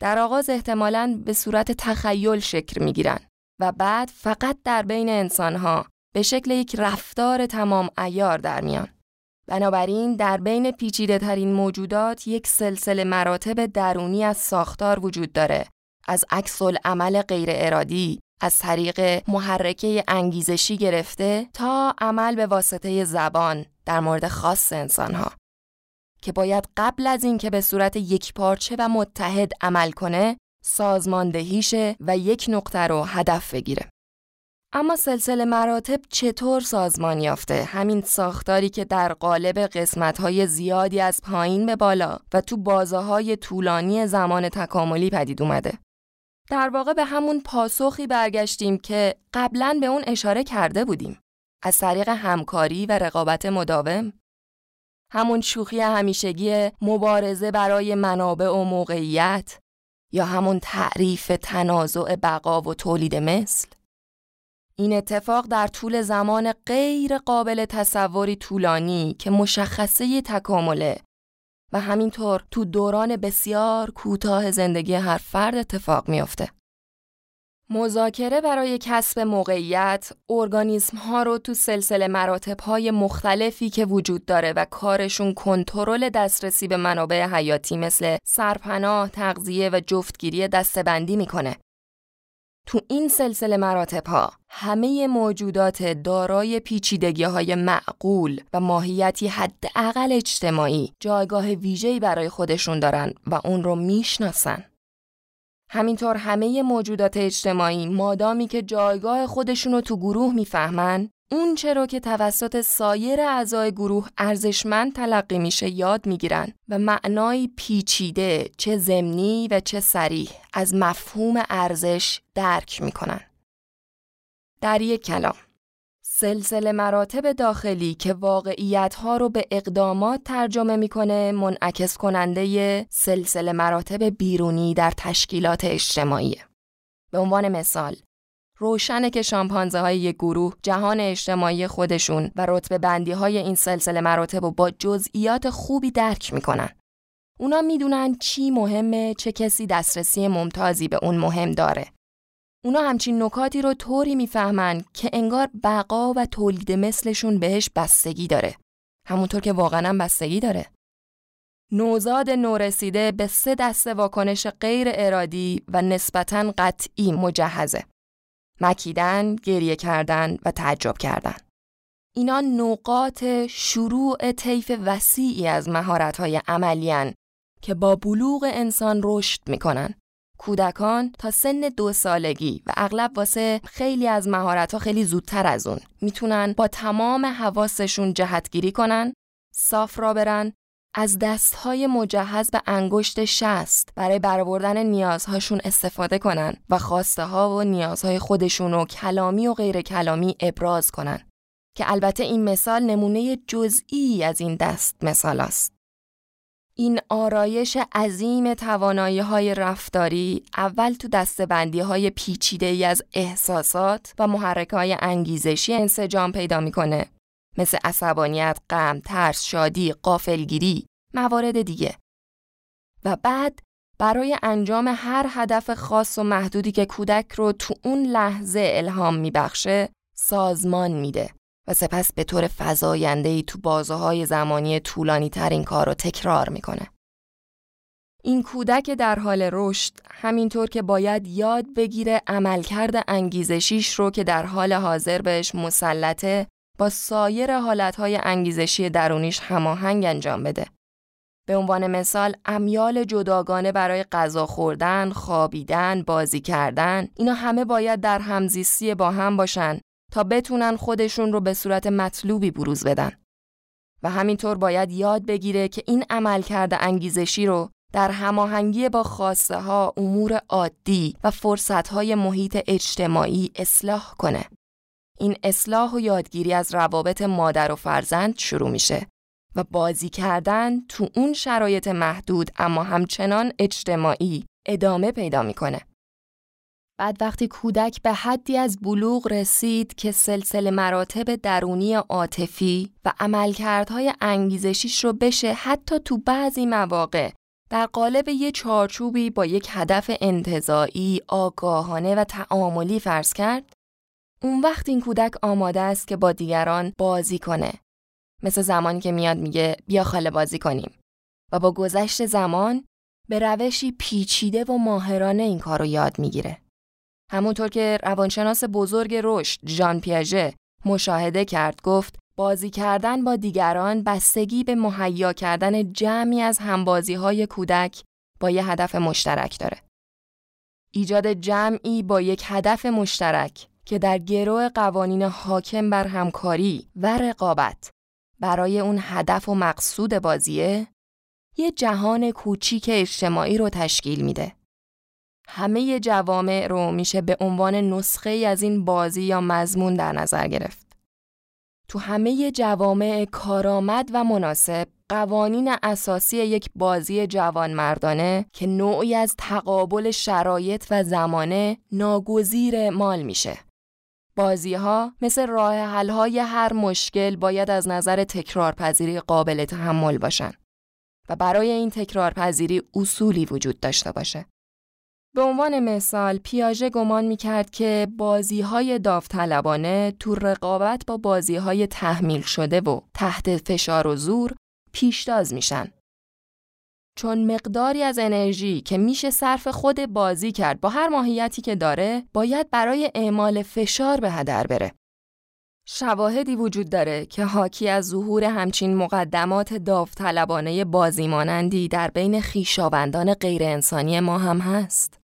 در آغاز احتمالاً به صورت تخیل شکل می‌گیرن و بعد فقط در بین انسانها به شکل یک رفتار تمام ایار در میان. بنابراین در بین پیچیده ترین موجودات یک سلسله مراتب درونی از ساختار وجود داره از عکس عمل غیر ارادی از طریق محرکه انگیزشی گرفته تا عمل به واسطه زبان در مورد خاص انسانها که باید قبل از اینکه به صورت یک پارچه و متحد عمل کنه سازماندهیشه و یک نقطه رو هدف بگیره. اما سلسله مراتب چطور سازمان یافته؟ همین ساختاری که در قالب قسمت‌های زیادی از پایین به بالا و تو بازه های طولانی زمان تکاملی پدید اومده. در واقع به همون پاسخی برگشتیم که قبلا به اون اشاره کرده بودیم. از طریق همکاری و رقابت مداوم همون شوخی همیشگی مبارزه برای منابع و موقعیت یا همون تعریف تنازع بقا و تولید مثل این اتفاق در طول زمان غیر قابل تصوری طولانی که مشخصه تکامله و همینطور تو دوران بسیار کوتاه زندگی هر فرد اتفاق میافته. مذاکره برای کسب موقعیت ارگانیسم ها رو تو سلسله مراتب های مختلفی که وجود داره و کارشون کنترل دسترسی به منابع حیاتی مثل سرپناه، تغذیه و جفتگیری دستبندی می‌کنه. تو این سلسله مراتب ها همه موجودات دارای پیچیدگی های معقول و ماهیتی حداقل اجتماعی جایگاه ویژه‌ای برای خودشون دارن و اون رو می‌شناسن. همینطور همه موجودات اجتماعی مادامی که جایگاه خودشون رو تو گروه می‌فهمن اون چرا که توسط سایر اعضای گروه ارزشمند تلقی میشه یاد می‌گیرن و معنای پیچیده چه زمینی و چه سریح از مفهوم ارزش درک می‌کنن. در یک کلام سلسله مراتب داخلی که واقعیت ها رو به اقدامات ترجمه می‌کنه منعکس کننده سلسله مراتب بیرونی در تشکیلات اجتماعی. به عنوان مثال روشنه که شامپانزه های یک گروه جهان اجتماعی خودشون و رتبه بندی های این سلسله مراتب رو با جزئیات خوبی درک می‌کنن. اونا می‌دونن چی مهمه چه کسی دسترسی ممتازی به اون مهم داره. اونا همچین نکاتی رو طوری می‌فهمن که انگار بقا و تولید مثلشون بهش بستگی داره. همونطور که واقعا بستگی داره. نوزاد نورسیده به سه دسته واکنش غیر ارادی و نسبتاً قطعی مجهزه. مکیدن، گریه کردن و تعجب کردن. اینا نقاط شروع طیف وسیعی از مهارت‌های عملیان که با بلوغ انسان رشد می‌کنن. کودکان تا سن دو سالگی و اغلب واسه خیلی از مهارت‌ها خیلی زودتر از اون می‌تونن با تمام حواسشون جهتگیری کنن، صاف را برن، از دستهای مجهز به انگشت شست برای برآوردن نیازهاشون استفاده کنن و خواسته ها و نیازهای خودشون رو کلامی و غیر کلامی ابراز کنن که البته این مثال نمونه جزئی از این دست مثال است. این آرایش عظیم توانایی های رفتاری اول تو دستبندی های پیچیده ای از احساسات و محرک های انگیزشی انسجام پیدا می‌کنه مثل عصبانیت، غم، ترس، شادی، قافلگیری، موارد دیگه. و بعد برای انجام هر هدف خاص و محدودی که کودک رو تو اون لحظه الهام میبخشه سازمان میده و سپس به طور فضاینده تو بازه های زمانی طولانی تر این کار رو تکرار می‌کنه. این کودک در حال رشد همینطور که باید یاد بگیره عملکرد انگیزشیش رو که در حال حاضر بهش مسلطه با سایر حالتهای انگیزشی درونیش هماهنگ انجام بده. به عنوان مثال امیال جداگانه برای غذا خوردن، خوابیدن، بازی کردن اینا همه باید در همزیستی با هم باشن بتونن خودشون رو به صورت مطلوبی بروز بدن. و همینطور باید یاد بگیره که این عملکرد انگیزشی رو در هماهنگی با خواسته ها امور عادی و فرصت های محیط اجتماعی اصلاح کنه. این اصلاح و یادگیری از روابط مادر و فرزند شروع میشه و بازی کردن تو اون شرایط محدود اما همچنان اجتماعی ادامه پیدا می‌کنه. بعد وقتی کودک به حدی از بلوغ رسید که سلسله مراتب درونی عاطفی و عملکردهای انگیزشیش رو بشه حتی تو بعضی مواقع در قالب یه چارچوبی با یک هدف انتظایی، آگاهانه و تعاملی فرض کرد، اون وقت این کودک آماده است که با دیگران بازی کنه. مثل زمانی که میاد میگه بیا خاله بازی کنیم. و با گذشت زمان به روشی پیچیده و ماهرانه این کار رو یاد می‌گیره. همونطور که روانشناس بزرگ رشد ژان پیاژه مشاهده کرد گفت بازی کردن با دیگران بستگی به مهیا کردن جمعی از همبازی های کودک با یه هدف مشترک داره. ایجاد جمعی با یک هدف مشترک که در گروه قوانین حاکم بر همکاری و رقابت برای اون هدف و مقصود بازیه یه جهان کوچیک اجتماعی رو تشکیل میده. همه جوامع رو میشه به عنوان نسخه از این بازی یا مضمون در نظر گرفت. تو همه جوامع کارآمد و مناسب قوانین اساسی یک بازی جوانمردانه که نوعی از تقابل شرایط و زمانه ناگزیر مال میشه. بازی ها مثل راه حل های هر مشکل باید از نظر تکرارپذیری قابل تحمل باشن و برای این تکرارپذیری اصولی وجود داشته باشه. به عنوان مثال پیاژه گمان می کرد که بازی های داوطلبانه تو رقابت با بازی های تحمیل شده و تحت فشار و زور پیشتاز میشن. چون مقداری از انرژی که میشه صرف خود بازی کرد با هر ماهیتی که داره باید برای اعمال فشار به هدر بره. شواهدی وجود داره که حاکی از ظهور همچین مقدمات داوطلبانه بازی مانندی در بین خیشاوندان غیرانسانی ما هم هست.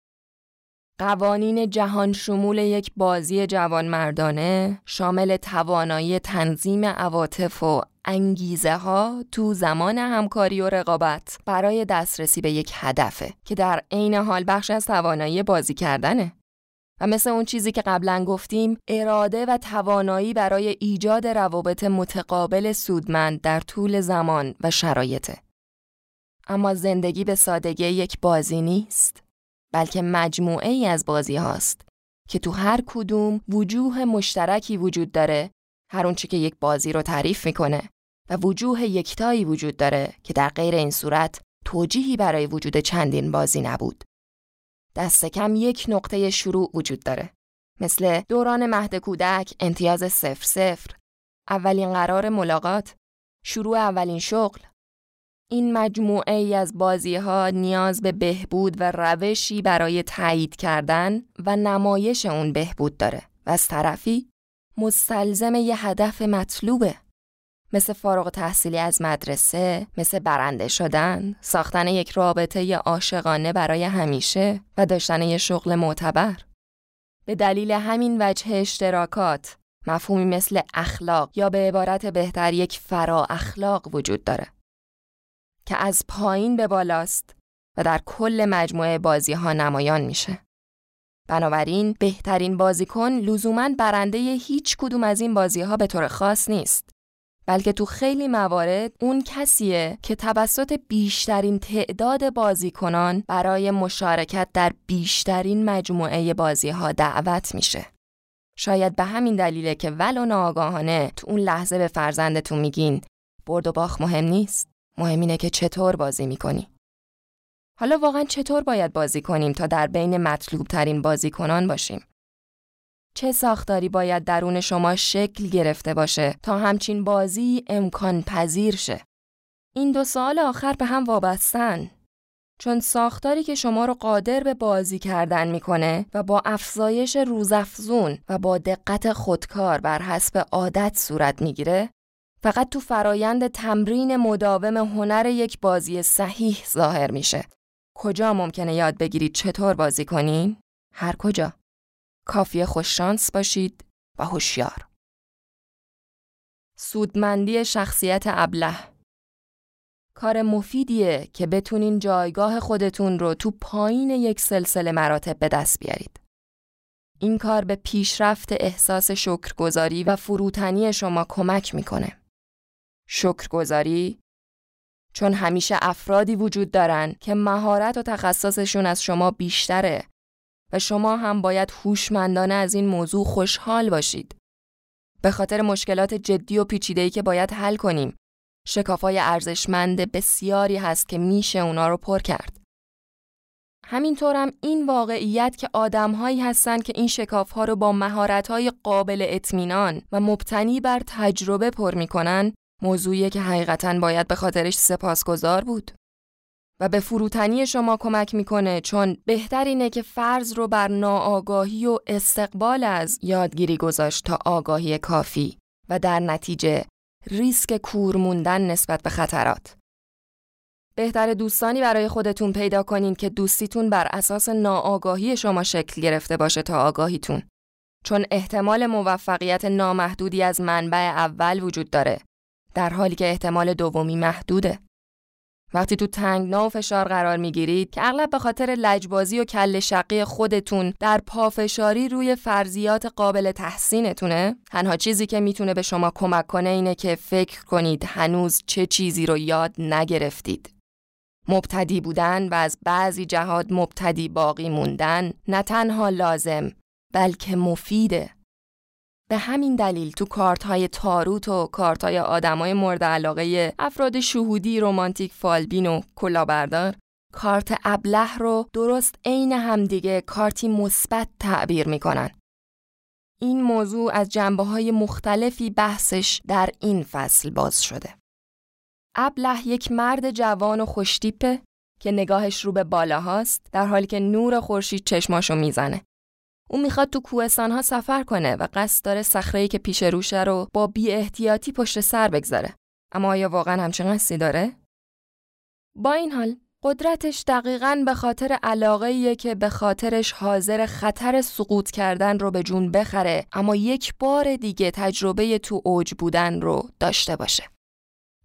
قوانین جهان شمول یک بازی جوانمردانه شامل توانایی تنظیم عواطف و انگیزه ها تو زمان همکاری و رقابت برای دسترسی به یک هدفه که در عین حال بخش از توانایی بازی کردنه. و مثل اون چیزی که قبلا گفتیم اراده و توانایی برای ایجاد روابط متقابل سودمند در طول زمان و شرایطه. اما زندگی به سادگی یک بازی نیست. بلکه مجموعه ای از بازی هاست که تو هر کدوم وجوه مشترکی وجود داره هر اونچه که یک بازی رو تعریف می‌کنه و وجوه یکتایی وجود داره که در غیر این صورت توجیهی برای وجود چندین بازی نبود. دست کم یک نقطه شروع وجود داره. مثل دوران مهد کودک، امتیاز صفر صفر، اولین قرار ملاقات، شروع اولین شغل، این مجموعه ای از بازی ها نیاز به بهبود و روشی برای تایید کردن و نمایش اون بهبود داره و از طرفی مستلزم یه هدف مطلوبه مثل فارغ تحصیلی از مدرسه، مثل برنده شدن، ساختن یک رابطه عاشقانه برای همیشه و داشتن یه شغل معتبر. به دلیل همین وجه اشتراکات، مفهومی مثل اخلاق یا به عبارت بهتر یک فرا اخلاق وجود داره. که از پایین به بالاست و در کل مجموعه بازی ها نمایان میشه. بنابراین بهترین بازیکن لزوما برنده هیچ کدوم از این بازی ها به طور خاص نیست بلکه تو خیلی موارد اون کسیه که توسط بیشترین تعداد بازیکنان برای مشارکت در بیشترین مجموعه بازی ها دعوت میشه. شاید به همین دلیله که ولو ناآگاهانه تو اون لحظه به فرزندتون میگین برد و باخ مهم نیست. مهم اینه که چطور بازی می‌کنی. حالا واقعا چطور باید بازی کنیم تا در بین مطلوب ترین بازیکنان باشیم؟ چه ساختاری باید درون شما شکل گرفته باشه تا همچین بازی امکان پذیر شه؟ این دو سال آخر به هم وابستن. چون ساختاری که شما رو قادر به بازی کردن می‌کنه و با افزایش روزافزون و با دقت خودکار بر حسب عادت صورت می‌گیره فقط تو فرایند تمرین مداوم هنر یک بازی صحیح ظاهر میشه. کجا ممکنه یاد بگیرید چطور بازی کنین؟ هر کجا. کافی خوششانس باشید و هوشیار. سودمندی شخصیت ابله کار مفیدیه که بتونین جایگاه خودتون رو تو پایین یک سلسله مراتب به دست بیارید. این کار به پیشرفت احساس شکرگزاری و فروتنی شما کمک می‌کنه. شکرگزاری چون همیشه افرادی وجود دارن که مهارت و تخصصشون از شما بیشتره و شما هم باید هوشمندانه از این موضوع خوشحال باشید. به خاطر مشکلات جدی و پیچیده‌ای که باید حل کنیم. شکافای ارزشمند بسیاری هست که میشه اونا رو پر کرد. همینطورم این واقعیت که آدمهایی هستن که این شکافها رو با مهارت‌های قابل اطمینان و مبتنی بر تجربه پر می‌کنن موضوعی که حقیقتا باید به خاطرش سپاسگزار بود. و به فروتنی شما کمک می‌کنه چون بهتر اینه که فرض رو بر ناآگاهی و استقبال از یادگیری گذاشت تا آگاهی کافی و در نتیجه ریسک کور موندن نسبت به خطرات. بهتر دوستانی برای خودتون پیدا کنین که دوستیتون بر اساس ناآگاهی شما شکل گرفته باشه تا آگاهیتون. چون احتمال موفقیت نامحدودی از منبع اول وجود داره در حالی که احتمال دومی محدوده. وقتی تو تنگنا و فشار قرار می‌گیرید که اغلب به خاطر لجبازی و کل شقی خودتون در پافشاری روی فرضیات قابل تحسینتونه تنها چیزی که می‌تونه به شما کمک کنه اینه که فکر کنید هنوز چه چیزی رو یاد نگرفتید مبتدی بودن و از بعضی جهات مبتدی باقی موندن نه تنها لازم بلکه مفیده به همین دلیل تو کارت های تاروت و کارت های آدم های مورد علاقه افراد شهودی رومانتیک فالبین و کلاهبردار کارت ابله رو درست عین همدیگه کارتی مثبت تعبیر می‌کنن. این موضوع از جنبه های مختلفی بحثش در این فصل باز شده. ابله یک مرد جوان و خوشتیپه که نگاهش رو به بالا هاست در حالی که نور خورشید چشماشو می‌زنه. او می‌خواد تو کوهستان ها سفر کنه و قصد داره صخره‌ای که پیش روشه رو با بی احتیاطی پشت سر بگذاره. اما آیا واقعا همچین قصدی داره؟ با این حال قدرتش دقیقا به خاطر علاقه که به خاطرش حاضر خطر سقوط کردن رو به جون بخره اما یک بار دیگه تجربه تو اوج بودن رو داشته باشه.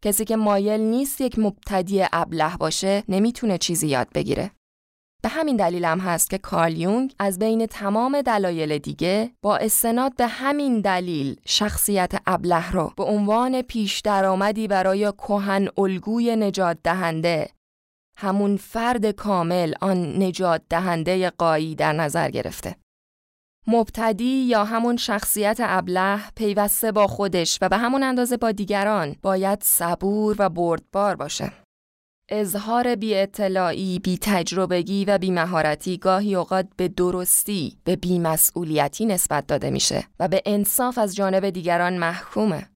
کسی که مایل نیست یک مبتدی ابله باشه نمی‌تونه چیزی یاد بگیره. به همین دلیل هم هست که کارل یونگ از بین تمام دلایل دیگه با استناد به همین دلیل شخصیت ابله رو به عنوان پیش درآمدی برای کهن الگوی نجات دهنده همون فرد کامل آن نجات دهنده قایی در نظر گرفته. مبتدی یا همون شخصیت ابله پیوسته با خودش و به همون اندازه با دیگران باید صبور و بردبار باشه. اظهار بی اطلاعی، بی تجربگی و بی مهارتی گاهی اوقات به درستی به بی مسئولیتی نسبت داده میشه و به انصاف از جانب دیگران محکومه.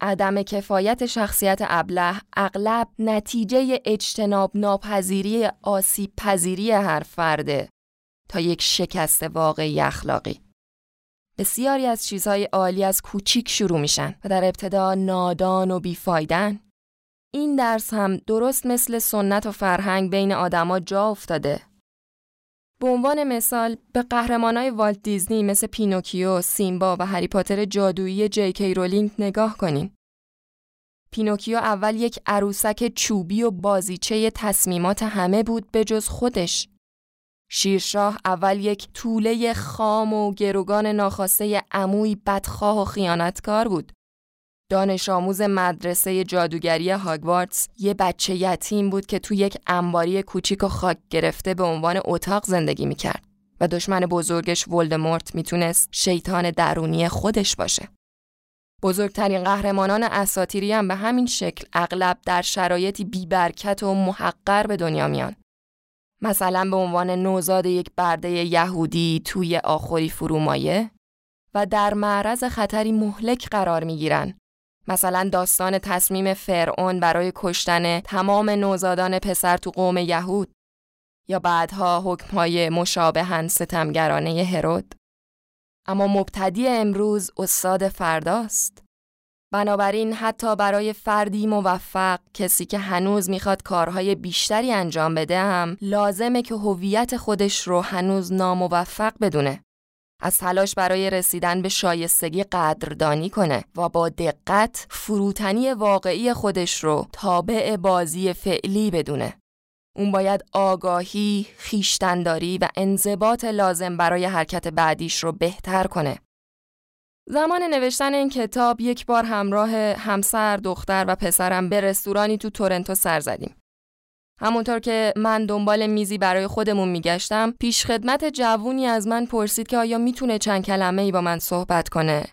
عدم کفایت شخصیت ابله اغلب نتیجه اجتناب ناپذیری آسیب پذیری هر فرده تا یک شکست واقعی اخلاقی. بسیاری از چیزهای عالی از کوچیک شروع میشن و در ابتدا نادان و بیفایدن این درس هم درست مثل سنت و فرهنگ بین آدما جا افتاده. به عنوان مثال به قهرمانای والت دیزنی مثل پینوکیو، سیمبا و هری پاتر جادویی جی کی رولینگ نگاه کنین. پینوکیو اول یک عروسک چوبی و بازیچه تصمیمات همه بود به جز خودش. شیرشاه اول یک توله خام و گروگان ناخواسته عموی بدخواه و خیانتکار بود دانش آموز مدرسه جادوگری هاگوارتس یه بچه یتیم بود که تو یک انباری کوچیک و خاک گرفته به عنوان اتاق زندگی می‌کرد و دشمن بزرگش ولدمورت می‌تونست شیطان درونی خودش باشه. بزرگترین قهرمانان اساتیری هم به همین شکل اغلب در شرایطی بیبرکت و محقر به دنیا میان. مثلا به عنوان نوزاد یک برده یهودی توی آخوری فرومایه و در معرض خطری مهلک قرار می گیرن. مثلا داستان تصمیم فرعون برای کشتن تمام نوزادان پسر تو قوم یهود یا بعدها حکمهای مشابهن ستمگرانه هرود. اما مبتدی امروز استاد فرداست. بنابراین حتی برای فردی موفق کسی که هنوز می‌خواد کارهای بیشتری انجام بده هم لازمه که هویت خودش رو هنوز ناموفق بدونه. از تلاش برای رسیدن به شایستگی قدردانی کنه و با دقت فروتنی واقعی خودش رو تابع بازی فعلی بدونه. اون باید آگاهی، خیشتنداری و انضباط لازم برای حرکت بعدیش رو بهتر کنه. زمان نوشتن این کتاب یک بار همراه همسر، دختر و پسرم به رستورانی تو تورنتو سر زدیم. همونطور که من دنبال میزی برای خودمون میگشتم پیش خدمت جوونی از من پرسید که آیا می‌تونه چند کلمه ای با من صحبت کنه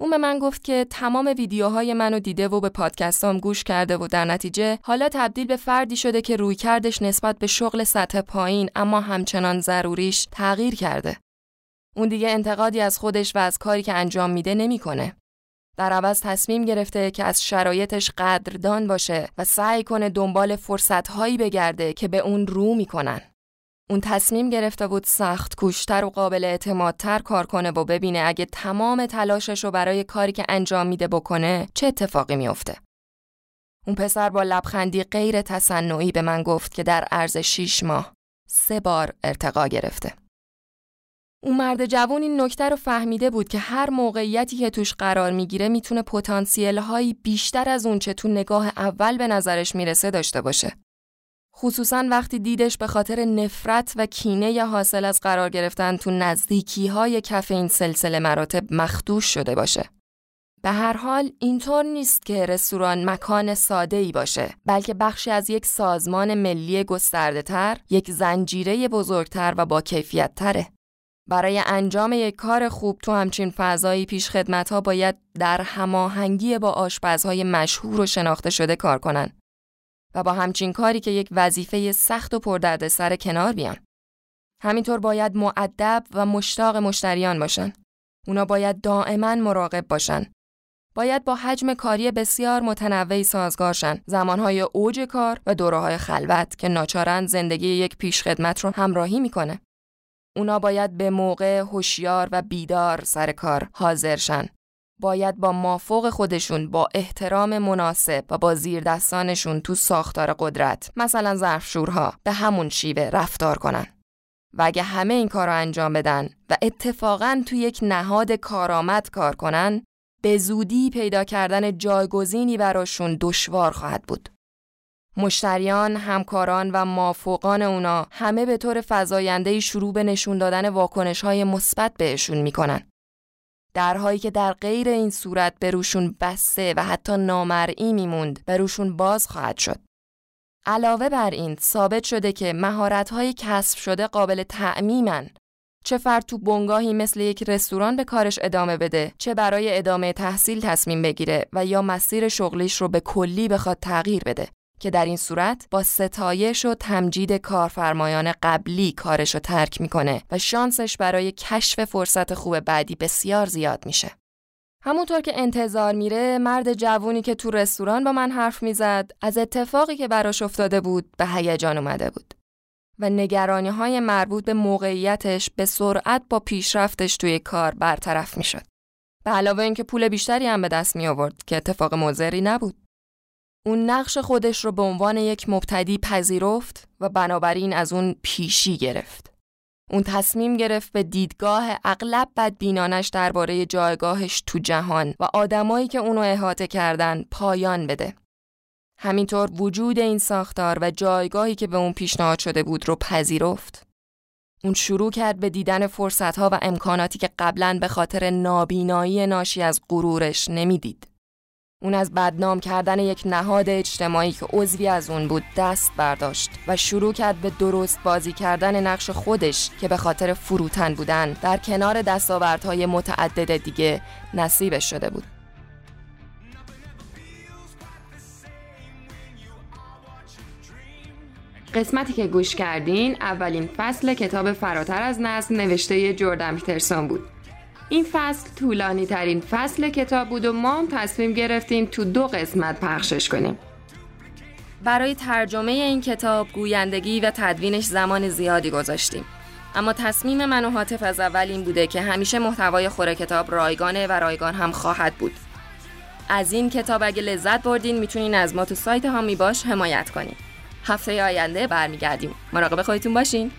اون به من گفت که تمام ویدیوهای منو دیده و به پادکستام گوش کرده و در نتیجه حالا تبدیل به فردی شده که روی کردش نسبت به شغل سطح پایین اما همچنان ضروریش تغییر کرده. اون دیگه انتقادی از خودش و از کاری که انجام میده نمی‌کنه. در عوض تصمیم گرفته که از شرایطش قدردان باشه و سعی کنه دنبال فرصتهایی بگرده که به اون رو می‌کنن. اون تصمیم گرفته بود سخت کوشتر و قابل اعتمادتر کار کنه و ببینه اگه تمام تلاشش رو برای کاری که انجام میده بکنه چه اتفاقی میافته. اون پسر با لبخندی غیر تصنعی به من گفت که در عرض شیش ماه سه بار ارتقا گرفته. اون مرد جوان این نکته رو فهمیده بود که هر موقعیتی که توش قرار می‌گیره می‌تونه پتانسیل هایی بیشتر از اون چه تو نگاه اول به نظرش می‌رسه داشته باشه. خصوصا وقتی دیدش به خاطر نفرت و کینه یا حاصل از قرار گرفتن تو نزدیکی های کف این سلسله مراتب مخدوش شده باشه. به هر حال اینطور نیست که رستوران مکان ساده ای باشه بلکه بخشی از یک سازمان ملی گسترده تر، یک زنجیره بزرگتر و با کیفیت تره. برای انجام یک کار خوب تو همچین فضایی پیش خدمت ها باید در هماهنگی با آشپزهای مشهور و شناخته شده کار کنن و با همچین کاری که یک وظیفه سخت و سر کنار بیان. همینطور باید معدب و مشتاق مشتریان باشن. اونا باید دائما مراقب باشن. باید با حجم کاری بسیار متنوعی سازگارشن زمانهای اوج کار و دوره خلوت که ناچارن زندگی یک پیشخدمت رو همراهی می‌کنه. اونا باید به موقع هوشیار و بیدار سر کار حاضرشن. باید با مافوق خودشون با احترام مناسب و با زیر دستانشون تو ساختار قدرت مثلا ظرفشورها به همون شیوه رفتار کنن. و اگه همه این کار رو انجام بدن و اتفاقا تو یک نهاد کارآمد کار کنن به زودی پیدا کردن جایگزینی براشون دشوار خواهد بود. مشتریان، همکاران و مافوقان اونا همه به طور فضاینده شروع به نشون دادن واکنش های مثبت بهشون می‌کنن. درهایی که در غیر این صورت به روشون بسته و حتی نامرئی میموند به روشون باز خواهد شد. علاوه بر این ثابت شده که های کسب شده قابل تعمیمن چه فرد تو بنگاهی مثل یک رستوران به کارش ادامه بده چه برای ادامه تحصیل تصمیم بگیره و یا مسیر شغلیش رو به کلی بخواد تغییر بده که در این صورت با ستایش و تمجید کارفرمایان قبلی کارش رو ترک می‌کنه و شانسش برای کشف فرصت خوب بعدی بسیار زیاد میشه. همونطور که انتظار میره مرد جوونی که تو رستوران با من حرف می‌زد از اتفاقی که براش افتاده بود به هیجان اومده بود و نگرانی های مربوط به موقعیتش به سرعت با پیشرفتش توی کار برطرف می‌شد. به علاوه اینکه پول بیشتری هم به دست می آورد که اتفاق مضری نبود. اون نقش خودش رو به عنوان یک مبتدی پذیرفت و بنابراین از اون پیشی گرفت. اون تصمیم گرفت به دیدگاه اغلب بدبینانش درباره جایگاهش تو جهان و آدمایی که اونو احاطه کردن پایان بده. همینطور وجود این ساختار و جایگاهی که به اون پیشنهاد شده بود رو پذیرفت. اون شروع کرد به دیدن فرصتها و امکاناتی که قبلا به خاطر نابینایی ناشی از غرورش نمی‌دید. اون از بدنام کردن یک نهاد اجتماعی که عضوی از اون بود دست برداشت و شروع کرد به درست بازی کردن نقش خودش که به خاطر فروتن بودن در کنار دستاوردهای متعدد دیگه نصیبش شده بود. قسمتی که گوش کردین اولین فصل کتاب فراتر از نسل نوشته جردن پیترسون بود. این فصل طولانی ترین فصل کتاب بود و ما هم تصمیم گرفتیم تو دو قسمت پخشش کنیم. برای ترجمه این کتاب گویندگی و تدوینش زمان زیادی گذاشتیم. اما تصمیم من و حاطف از اول این بوده که همیشه محتوای خور کتاب رایگانه و رایگان هم خواهد بود. از این کتاب اگه لذت بردین می‌تونین از ما تو سایت هامی باش حمایت کنین. هفته آینده برمیگردیم. مراقب خودتون باشین.